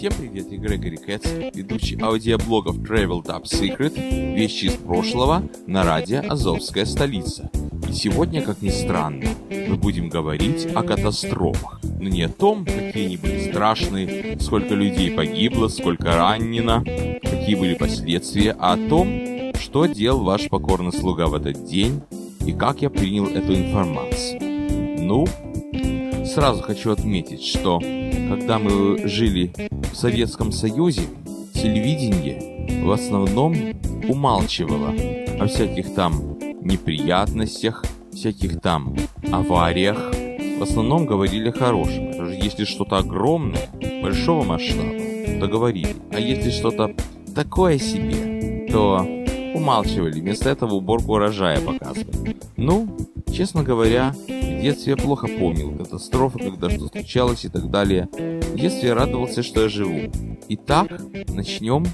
Всем привет, я Грегори Кэтс, ведущий аудиоблогов Travel Top Secret, вещи из прошлого на радио «Азовская столица». И сегодня, как ни странно, мы будем говорить о катастрофах, но не о том, какие они были страшные, сколько людей погибло, сколько ранено, какие были последствия, а о том, что делал ваш покорный слуга в этот день и как я принял эту информацию. Ну, сразу хочу отметить, что когда мы жили в Советском Союзе, телевидение в основном умалчивало о всяких там неприятностях, всяких там авариях. В основном говорили о. Даже если что-то огромное, большого масштаба, то говорили. А если что-то такое себе, то умалчивали. Вместо этого уборку урожая показывали. Ну, честно говоря, в детстве я плохо помнил катастрофы, когда что случалось и так далее. В детстве я радовался, что я живу. Итак, начнем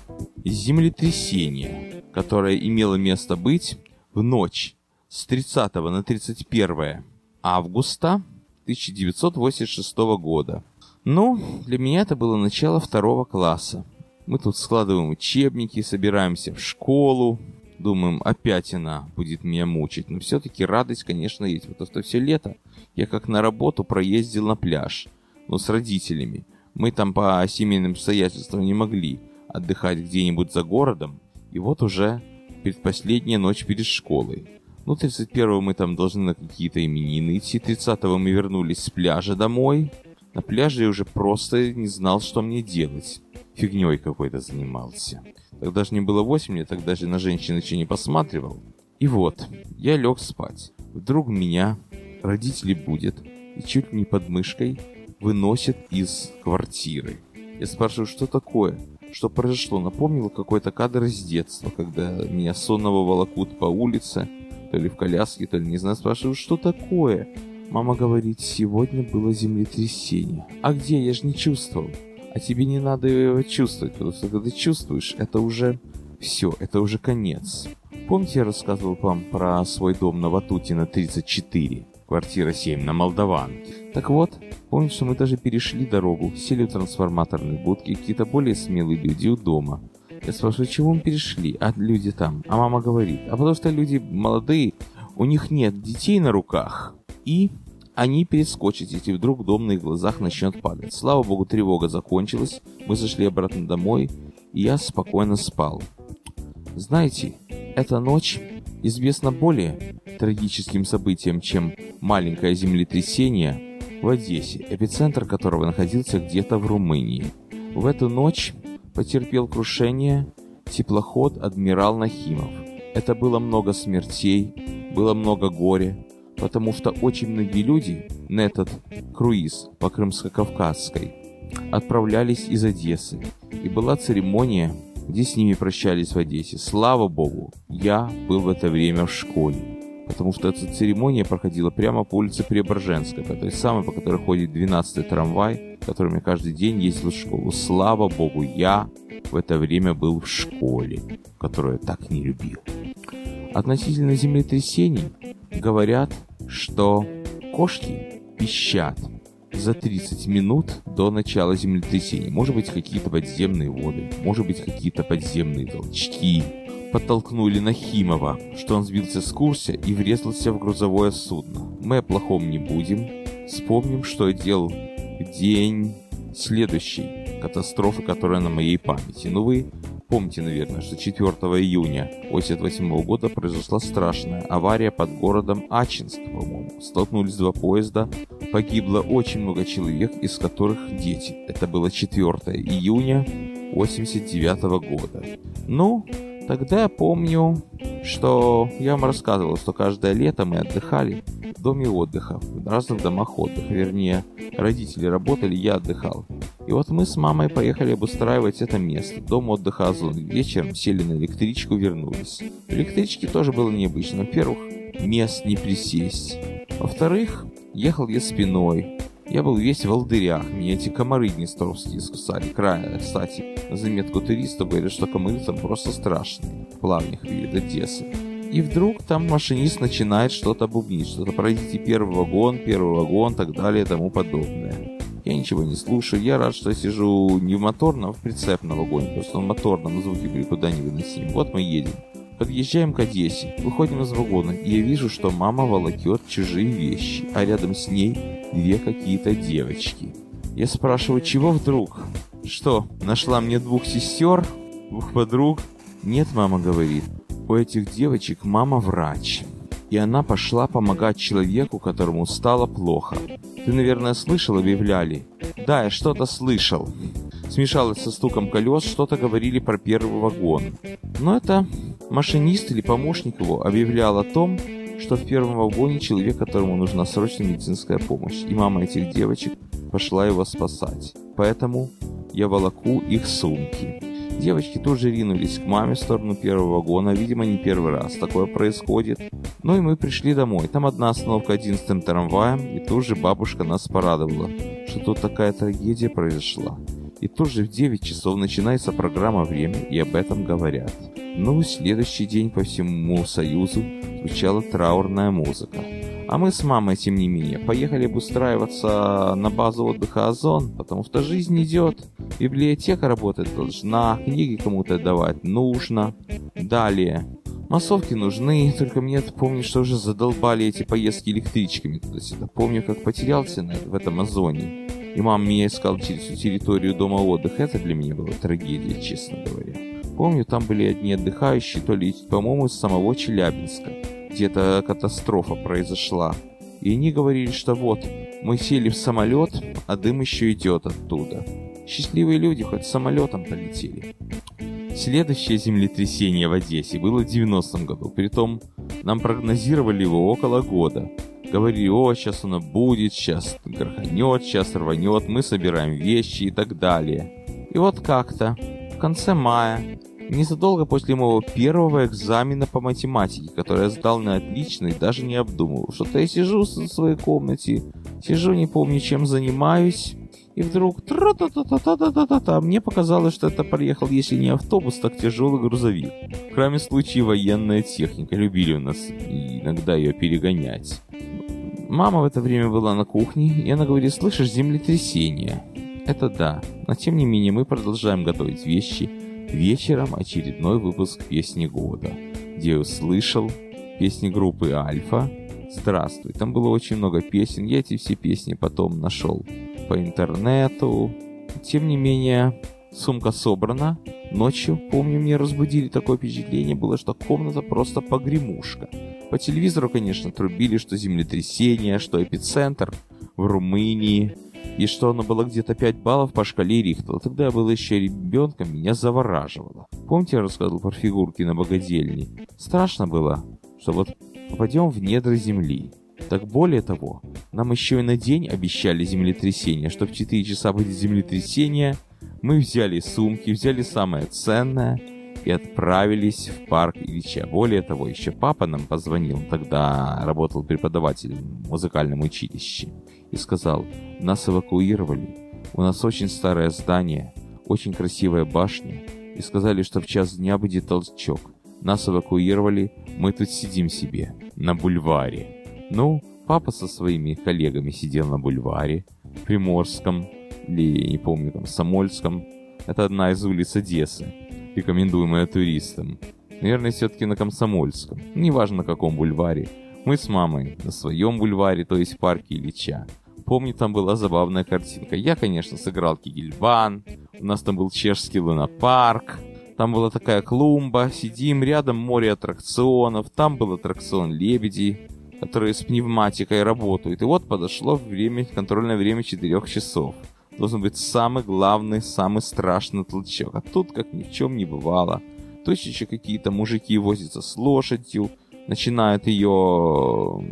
с землетрясения, которое имело место быть в ночь с 30 на 31 августа 1986 года. Ну, для меня это было начало второго класса. Мы тут складываем учебники, собираемся в школу, Думаем, опять она будет меня мучить. Но все-таки радость, конечно, есть. Потому что все лето я как на работу проездил на пляж. Ну, с родителями. Мы там по семейным обстоятельствам не могли отдыхать где-нибудь за городом. И вот уже предпоследняя ночь перед школой. Ну, 31-го мы там должны на какие-то именины идти. 30-го мы вернулись с пляжа домой. На пляже я уже просто не знал, что мне делать. Фигней какой-то занимался. Тогда же не было 8 лет, тогда же на женщин еще не посматривал. И вот, я лег спать. Вдруг меня родители будет и чуть не под мышкой выносят из квартиры. Я спрашиваю, что такое? Что произошло? Напомнил какой-то кадр из детства, когда меня сонного волокут по улице, то ли в коляске, то ли не знаю. Спрашиваю, что такое? Мама говорит, сегодня было землетрясение. А где? Я же не чувствовал а тебе не надо его чувствовать, потому что когда ты чувствуешь, это уже все, это уже конец. Помните, я рассказывал вам про свой дом на Ватутина 34, квартира 7 на Молдаванке? Так вот, помните, что мы даже перешли дорогу, сели в трансформаторные будки, какие-то более смелые люди у дома. Я спрашиваю, чего мы перешли? А люди там. А мама говорит, а потому что люди молодые, у них нет детей на руках. И они перескочат, если вдруг дом на их глазах начнет падать. Слава богу, тревога закончилась, мы зашли обратно домой, и я спокойно спал. Знаете, эта ночь известна более трагическим событием, чем маленькое землетрясение в Одессе, эпицентр которого находился где-то в Румынии. В эту ночь потерпел крушение теплоход «Адмирал Нахимов». Это было много смертей, было много горя, потому что очень многие люди на этот круиз по Крымско-Кавказской отправлялись из Одессы. И была церемония, где с ними прощались в Одессе. Слава Богу, я был в это время в школе. Потому что эта церемония проходила прямо по улице Преображенской, по той самой, по которой ходит 12-й трамвай, которым я каждый день ездил в школу. Слава Богу, я в это время был в школе, которую я так не любил. Относительно землетрясений, говорят, что кошки пищат за 30 минут до начала землетрясения. Может быть, какие-то подземные воды, может быть, какие-то подземные толчки. Подтолкнули Нахимова, что он сбился с курса и врезался в грузовое судно. Мы о плохом не будем. Вспомним, что я делал день следующей катастрофы, которая на моей памяти. Ну вы Помните, наверное, что 4 июня 1988 года произошла страшная авария под городом Ачинск, по-моему. Столкнулись два поезда, погибло очень много человек, из которых дети. Это было 4 июня 1989 года. Ну, тогда я помню, что я вам рассказывал, что каждое лето мы отдыхали в доме отдыха, в разных домах отдыха. Вернее, родители работали, я отдыхал. И вот мы с мамой поехали обустраивать это место. Дом отдыха Озон. Вечером сели на электричку, вернулись. В электричке тоже было необычно. Во-первых, мест не присесть. Во-вторых, ехал я спиной. Я был весь в волдырях. Меня эти комары днестровские искусали. Края, кстати, на заметку туристов говорят, что комары там просто страшные. В плавнях перед. И вдруг там машинист начинает что-то бубнить, что-то пройдите первый вагон, первый вагон, так далее и тому подобное. Я ничего не слушаю. Я рад, что я сижу не в моторном, а в прицепном вагоне, потому что в моторном звуки были куда не выносимы. Вот мы едем. Подъезжаем к Одессе, выходим из вагона, и я вижу, что мама волокет чужие вещи, а рядом с ней две какие-то девочки. Я спрашиваю, чего вдруг? Что, нашла мне двух сестер, двух подруг? Нет, мама говорит, у этих девочек мама врач. И она пошла помогать человеку, которому стало плохо. Ты, наверное, слышал, объявляли? Да, я что-то слышал. Смешалось со стуком колес, что-то говорили про первый вагон. Но это машинист или помощник его объявлял о том, что в первом вагоне человек, которому нужна срочная медицинская помощь, и мама этих девочек пошла его спасать. Поэтому я волоку их сумки. Девочки тут же ринулись к маме в сторону первого вагона, видимо, не первый раз такое происходит. Ну и мы пришли домой. Там одна остановка одиннадцатым трамваем, и тут же бабушка нас порадовала, что тут такая трагедия произошла. И тут же в 9 часов начинается программа «Время», и об этом говорят. Ну, следующий день по всему Союзу звучала траурная музыка. А мы с мамой, тем не менее, поехали обустраиваться на базу отдыха «Озон», потому что жизнь идет. Библиотека работать должна, книги кому-то давать нужно. Далее. Массовки нужны, только мне помню, что уже задолбали эти поездки электричками туда-сюда. Помню, как потерялся на, в этом озоне. И мама меня искал через всю территорию дома отдыха. Это для меня была трагедия, честно говоря. Помню, там были одни отдыхающие, то ли, по-моему, из самого Челябинска где-то катастрофа произошла. И они говорили, что вот, мы сели в самолет, а дым еще идет оттуда. Счастливые люди хоть самолетом полетели. Следующее землетрясение в Одессе было в 90-м году. Притом нам прогнозировали его около года. Говорили, о, сейчас оно будет, сейчас гроханет, сейчас рванет, мы собираем вещи и так далее. И вот как-то в конце мая Незадолго после моего первого экзамена по математике, который я сдал на отлично и даже не обдумывал. Что-то я сижу в своей комнате, сижу, не помню, чем занимаюсь, и вдруг тра-та-та-та-та-та-та-та. Мне показалось, что это проехал, если не автобус, так тяжелый грузовик. В крайнем военная техника. Любили у нас иногда ее перегонять. Мама в это время была на кухне, и она говорит, слышишь, землетрясение. Это да, но тем не менее мы продолжаем готовить вещи, Вечером очередной выпуск «Песни года», где я услышал песни группы «Альфа». Здравствуй, там было очень много песен, я эти все песни потом нашел по интернету. Тем не менее, сумка собрана. Ночью, помню, мне разбудили такое впечатление было, что комната просто погремушка. По телевизору, конечно, трубили, что землетрясение, что эпицентр в Румынии и что оно было где-то 5 баллов по шкале Рихтела. Тогда я был еще ребенком, меня завораживало. Помните, я рассказывал про фигурки на богадельне? Страшно было, что вот попадем в недра земли. Так более того, нам еще и на день обещали землетрясение, что в 4 часа будет землетрясение. Мы взяли сумки, взяли самое ценное и отправились в парк Ильича. Более того, еще папа нам позвонил, тогда работал преподавателем в музыкальном училище и сказал, нас эвакуировали, у нас очень старое здание, очень красивая башня, и сказали, что в час дня будет толчок. Нас эвакуировали, мы тут сидим себе, на бульваре. Ну, папа со своими коллегами сидел на бульваре, Приморском, или, не помню, там, Самольском. Это одна из улиц Одессы, рекомендуемая туристам. Наверное, все-таки на Комсомольском. Неважно, на каком бульваре. Мы с мамой на своем бульваре, то есть в парке Ильича. Помню, там была забавная картинка. Я, конечно, сыграл Кигельбан. У нас там был чешский лунопарк. Там была такая клумба. Сидим, рядом море аттракционов. Там был аттракцион «Лебеди», которые с пневматикой работают. И вот подошло время, контрольное время 4 часов. Должен быть самый главный, самый страшный толчок. А тут, как ни в чем не бывало. Точно еще какие-то мужики возятся с лошадью, начинают ее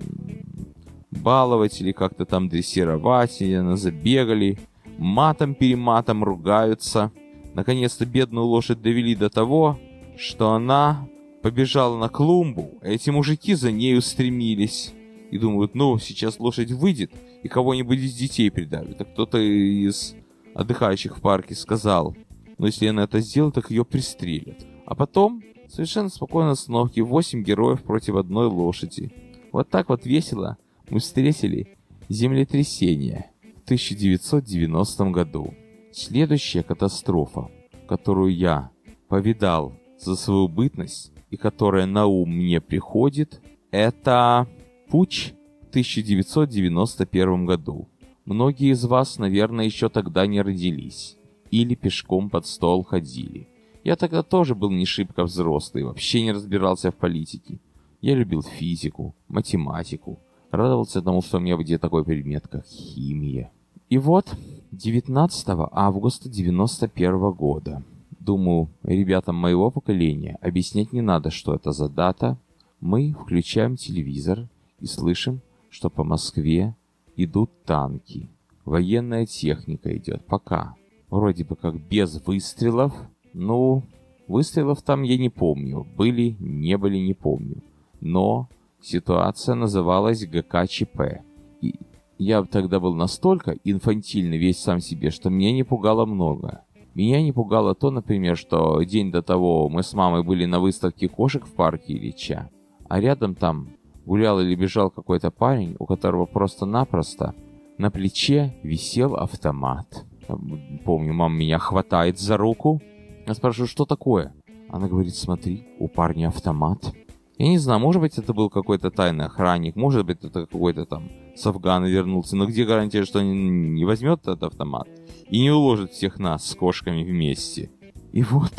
баловать или как-то там дрессировать, и она забегали, матом-перематом ругаются. Наконец-то бедную лошадь довели до того, что она побежала на клумбу, а эти мужики за ней устремились. И думают, ну, сейчас лошадь выйдет и кого-нибудь из детей придавит. А кто-то из отдыхающих в парке сказал, ну, если она это сделает, так ее пристрелят. А потом Совершенно спокойно остановки 8 героев против одной лошади. Вот так вот весело мы встретили землетрясение 1990 году. Следующая катастрофа, которую я повидал за свою бытность и которая на ум мне приходит, это путь в 1991 году. Многие из вас, наверное, еще тогда не родились или пешком под стол ходили. Я тогда тоже был не шибко взрослый, вообще не разбирался в политике. Я любил физику, математику, радовался тому, что у меня где такой предмет, как химия. И вот 19 августа 91 года. Думаю, ребятам моего поколения объяснять не надо, что это за дата. Мы включаем телевизор и слышим, что по Москве идут танки. Военная техника идет пока. Вроде бы как без выстрелов. Ну, выстрелов там я не помню. Были, не были, не помню. Но ситуация называлась ГКЧП. И я тогда был настолько инфантильный весь сам себе, что меня не пугало много. Меня не пугало то, например, что день до того мы с мамой были на выставке кошек в парке Ильича, а рядом там гулял или бежал какой-то парень, у которого просто-напросто на плече висел автомат. Помню, мама меня хватает за руку. Я спрашиваю, что такое? Она говорит, смотри, у парня автомат. Я не знаю, может быть, это был какой-то тайный охранник, может быть, это какой-то там с Афгана вернулся, но где гарантия, что он не возьмет этот автомат и не уложит всех нас с кошками вместе? И вот,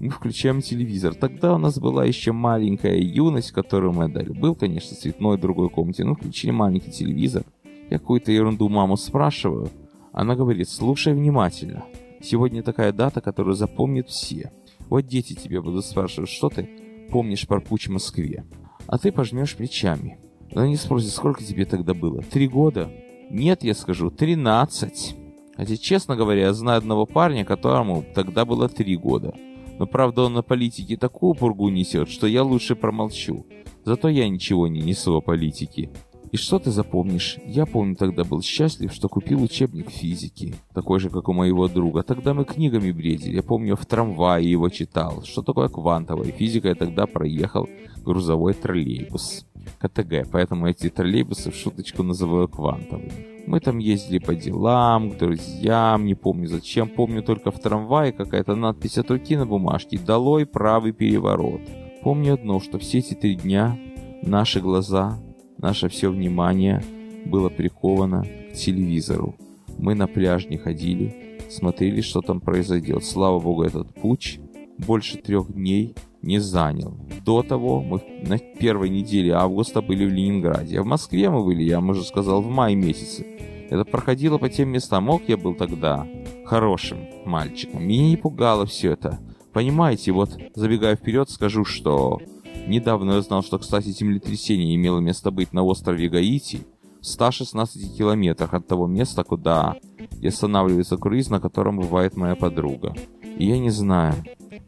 мы включаем телевизор. Тогда у нас была еще маленькая юность, которую мы дали. Был, конечно, цветной в другой комнате, но включили маленький телевизор. Я какую-то ерунду маму спрашиваю. Она говорит, слушай внимательно. Сегодня такая дата, которую запомнят все. Вот дети тебе будут спрашивать, что ты помнишь про путь в Москве. А ты пожмешь плечами. Но они спросят, сколько тебе тогда было? Три года? Нет, я скажу, тринадцать. Хотя, честно говоря, я знаю одного парня, которому тогда было три года. Но, правда, он на политике такую пургу несет, что я лучше промолчу. Зато я ничего не несу о политике. И что ты запомнишь? Я помню, тогда был счастлив, что купил учебник физики, такой же, как у моего друга. Тогда мы книгами бредили. Я помню, в трамвае его читал. Что такое квантовая физика? Я тогда проехал грузовой троллейбус. КТГ, поэтому эти троллейбусы в шуточку называю квантовыми. Мы там ездили по делам, к друзьям, не помню зачем, помню только в трамвае какая-то надпись от руки на бумажке «Долой правый переворот». Помню одно, что все эти три дня наши глаза Наше все внимание было приковано к телевизору. Мы на пляж не ходили, смотрели, что там произойдет. Слава богу, этот путь больше трех дней не занял. До того мы на первой неделе августа были в Ленинграде, а в Москве мы были, я, уже сказал, в мае месяце. Это проходило по тем местам. Мог я был тогда хорошим мальчиком. Меня не пугало все это. Понимаете, вот забегая вперед, скажу, что Недавно я знал, что, кстати, землетрясение имело место быть на острове Гаити, в 116 километрах от того места, куда и останавливается круиз, на котором бывает моя подруга. И я не знаю,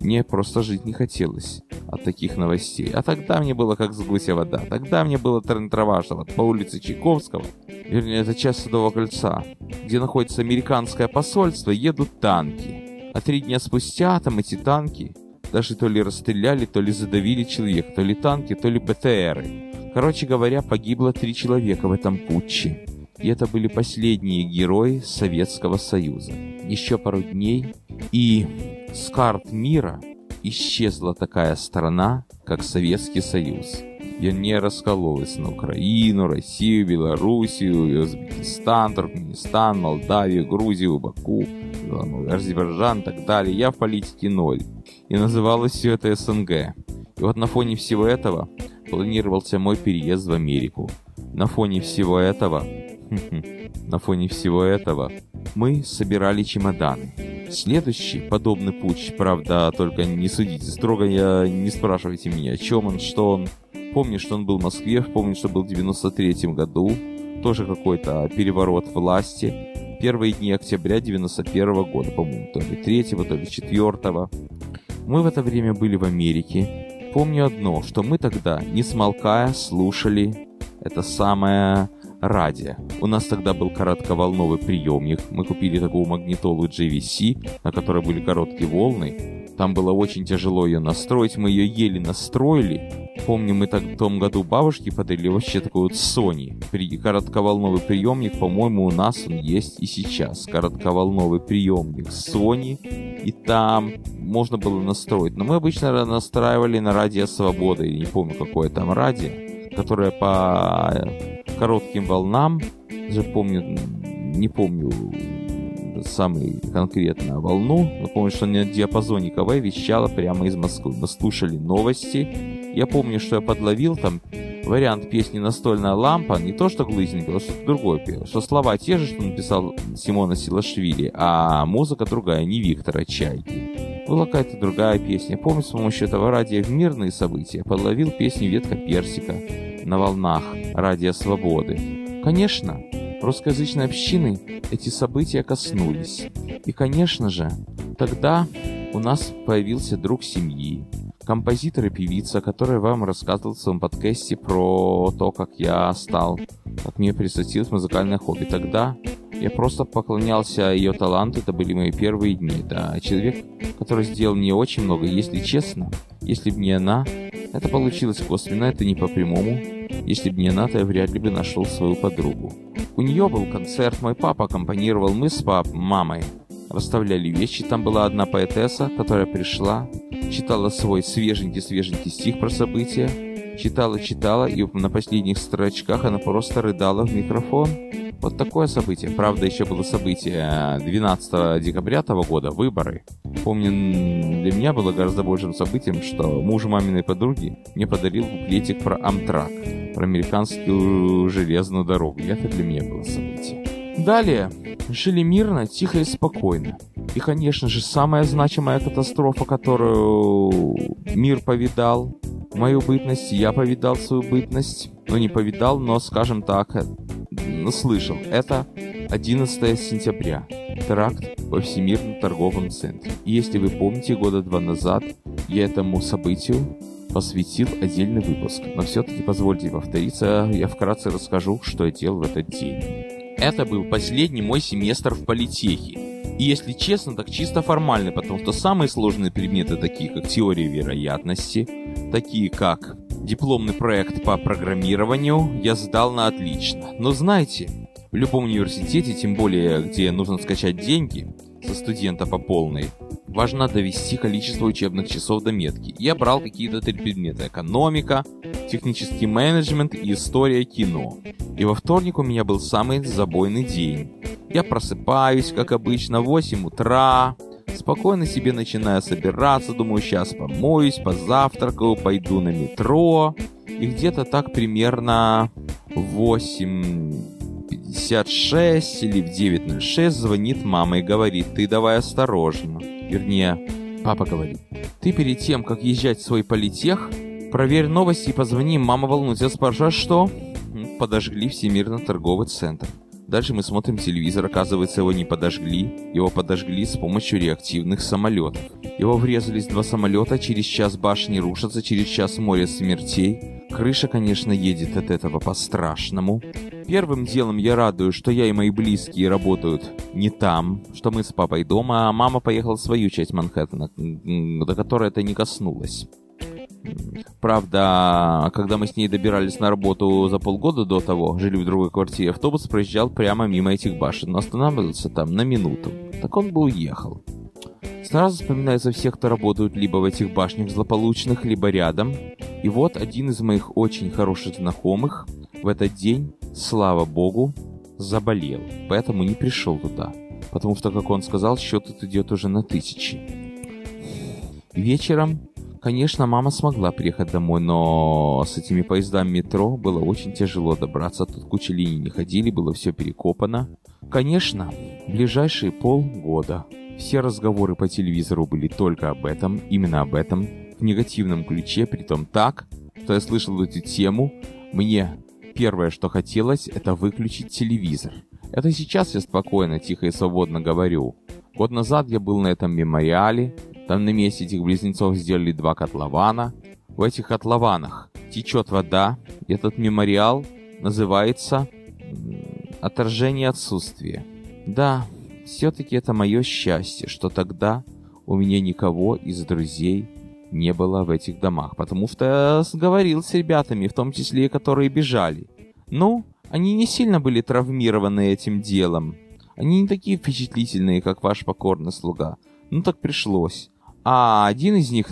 мне просто жить не хотелось от таких новостей. А тогда мне было как с гуся вода. Тогда мне было трава, по улице Чайковского, вернее, это часть Садового кольца, где находится американское посольство, едут танки. А три дня спустя там эти танки даже то ли расстреляли, то ли задавили человек, то ли танки, то ли БТРы. Короче говоря, погибло три человека в этом путче. И это были последние герои Советского Союза. Еще пару дней, и с карт мира исчезла такая страна, как Советский Союз. И не раскололась на Украину, Россию, Белоруссию, Узбекистан, Туркменистан, Молдавию, Грузию, Баку, Азербайджан и так далее. Я в политике ноль и называлось все это СНГ. И вот на фоне всего этого планировался мой переезд в Америку. На фоне всего этого... На фоне всего этого мы собирали чемоданы. Следующий подобный путь, правда, только не судите строго, я не спрашивайте меня, о чем он, что он. Помню, что он был в Москве, помню, что был в 93 году, тоже какой-то переворот власти. Первые дни октября 91 года, по-моему, то ли 3 то ли 4 мы в это время были в Америке. Помню одно, что мы тогда, не смолкая, слушали это самое радио. У нас тогда был коротковолновый приемник. Мы купили такую магнитолу JVC, на которой были короткие волны. Там было очень тяжело ее настроить, мы ее еле настроили. Помню, мы так в том году бабушке подарили вообще такой вот Sony. При, коротковолновый приемник, по-моему, у нас он есть и сейчас. Коротковолновый приемник Sony. И там можно было настроить. Но мы обычно настраивали на радио Свобода, я не помню, какое там радио, которое по коротким волнам, даже помню, не помню самый конкретно волну. Я помню, что на диапазоне КВ вещала прямо из Москвы. Мы слушали новости. Я помню, что я подловил там вариант песни «Настольная лампа», не то, что пел, а что-то другое пел. Что слова те же, что написал Симона Силашвили, а музыка другая, не Виктора Чайки. Была какая-то другая песня. Помню, с помощью этого радио в мирные события подловил песню «Ветка персика» на волнах «Радио Свободы». Конечно, русскоязычной общины эти события коснулись. И, конечно же, тогда у нас появился друг семьи, композитор и певица, которая вам рассказывал в своем подкасте про то, как я стал, как мне присоединилось музыкальное хобби. Тогда я просто поклонялся ее таланту, это были мои первые дни. Да, человек, который сделал мне очень много, если честно, если бы не она, это получилось косвенно, это не по прямому. Если бы не она, то я вряд ли бы нашел свою подругу. У нее был концерт, мой папа аккомпанировал, мы с пап, мамой расставляли вещи. Там была одна поэтесса, которая пришла, читала свой свеженький-свеженький стих про события, читала, читала, и на последних строчках она просто рыдала в микрофон. Вот такое событие. Правда, еще было событие 12 декабря того года, выборы. Помню, для меня было гораздо большим событием, что муж маминой подруги мне подарил буклетик про Амтрак, про американскую железную дорогу. Это для меня было событие. Далее, жили мирно, тихо и спокойно. И, конечно же, самая значимая катастрофа, которую мир повидал, мою бытность, я повидал свою бытность, ну не повидал, но, скажем так, слышал. Это 11 сентября. Теракт во Всемирном торговом центре. И если вы помните, года два назад я этому событию посвятил отдельный выпуск. Но все-таки позвольте повториться, я вкратце расскажу, что я делал в этот день. Это был последний мой семестр в политехе. И если честно, так чисто формальный, потому что самые сложные предметы, такие как теория вероятности, такие как дипломный проект по программированию, я сдал на отлично. Но знаете, в любом университете, тем более, где нужно скачать деньги со студента по полной, важно довести количество учебных часов до метки. Я брал какие-то три предмета. Экономика, технический менеджмент и история кино. И во вторник у меня был самый забойный день. Я просыпаюсь, как обычно, в 8 утра, спокойно себе начинаю собираться, думаю, сейчас помоюсь, позавтракаю, пойду на метро. И где-то так примерно в 8 56 или в 9.06 звонит мама и говорит, ты давай осторожно. Вернее, папа говорит, ты перед тем, как езжать в свой политех, проверь новости и позвони, мама волнуется. Я спрашиваю, а что? Подожгли Всемирно торговый центр. Дальше мы смотрим телевизор, оказывается, его не подожгли. Его подожгли с помощью реактивных самолетов. Его врезались два самолета, через час башни рушатся, через час море смертей. Крыша, конечно, едет от этого по-страшному. Первым делом я радую, что я и мои близкие работают не там, что мы с папой дома, а мама поехала в свою часть Манхэттена, до которой это не коснулось. Правда, когда мы с ней добирались на работу за полгода до того, жили в другой квартире, автобус проезжал прямо мимо этих башен, но останавливался там на минуту. Так он бы уехал. Сразу вспоминается всех, кто работают либо в этих башнях злополучных, либо рядом. И вот один из моих очень хороших знакомых в этот день, слава богу, заболел, поэтому не пришел туда. Потому что, как он сказал, счет тут идет уже на тысячи. Вечером, конечно, мама смогла приехать домой, но с этими поездами метро было очень тяжело добраться. Тут куча линий не ходили, было все перекопано. Конечно, ближайшие полгода все разговоры по телевизору были только об этом, именно об этом, в негативном ключе, притом так, что я слышал эту тему, мне первое, что хотелось, это выключить телевизор. Это сейчас я спокойно, тихо и свободно говорю. Год назад я был на этом мемориале, там на месте этих близнецов сделали два котлована. В этих котлованах течет вода, и этот мемориал называется «Отторжение отсутствия». Да, все-таки это мое счастье, что тогда у меня никого из друзей не было в этих домах, потому что говорил с ребятами, в том числе, которые бежали. Ну, они не сильно были травмированы этим делом. Они не такие впечатлительные, как ваш покорный слуга. Ну так пришлось. А один из них,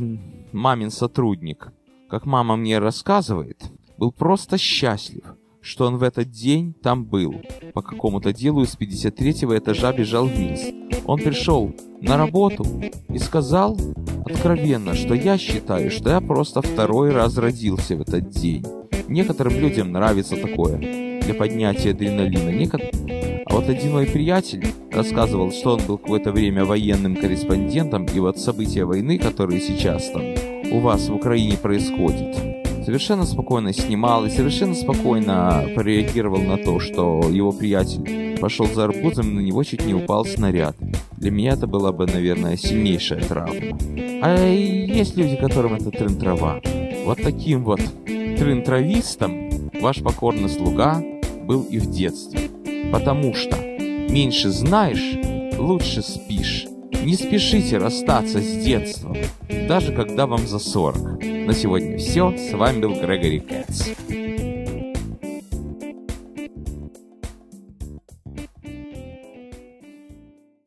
мамин сотрудник, как мама мне рассказывает, был просто счастлив, что он в этот день там был. По какому-то делу из 53-го этажа бежал вниз. Он пришел на работу и сказал откровенно, что я считаю, что я просто второй раз родился в этот день. Некоторым людям нравится такое для поднятия адреналина. Некот... А вот один мой приятель рассказывал, что он был какое-то время военным корреспондентом, и вот события войны, которые сейчас там у вас в Украине происходят, совершенно спокойно снимал и совершенно спокойно прореагировал на то, что его приятель пошел за арбузом, и на него чуть не упал снаряд. Для меня это была бы, наверное, сильнейшая травма. А есть люди, которым это трын-трава. Вот таким вот трын-травистом ваш покорный слуга был и в детстве. Потому что меньше знаешь, лучше спишь. Не спешите расстаться с детством, даже когда вам за 40. На сегодня все. С вами был Грегори Кэтс.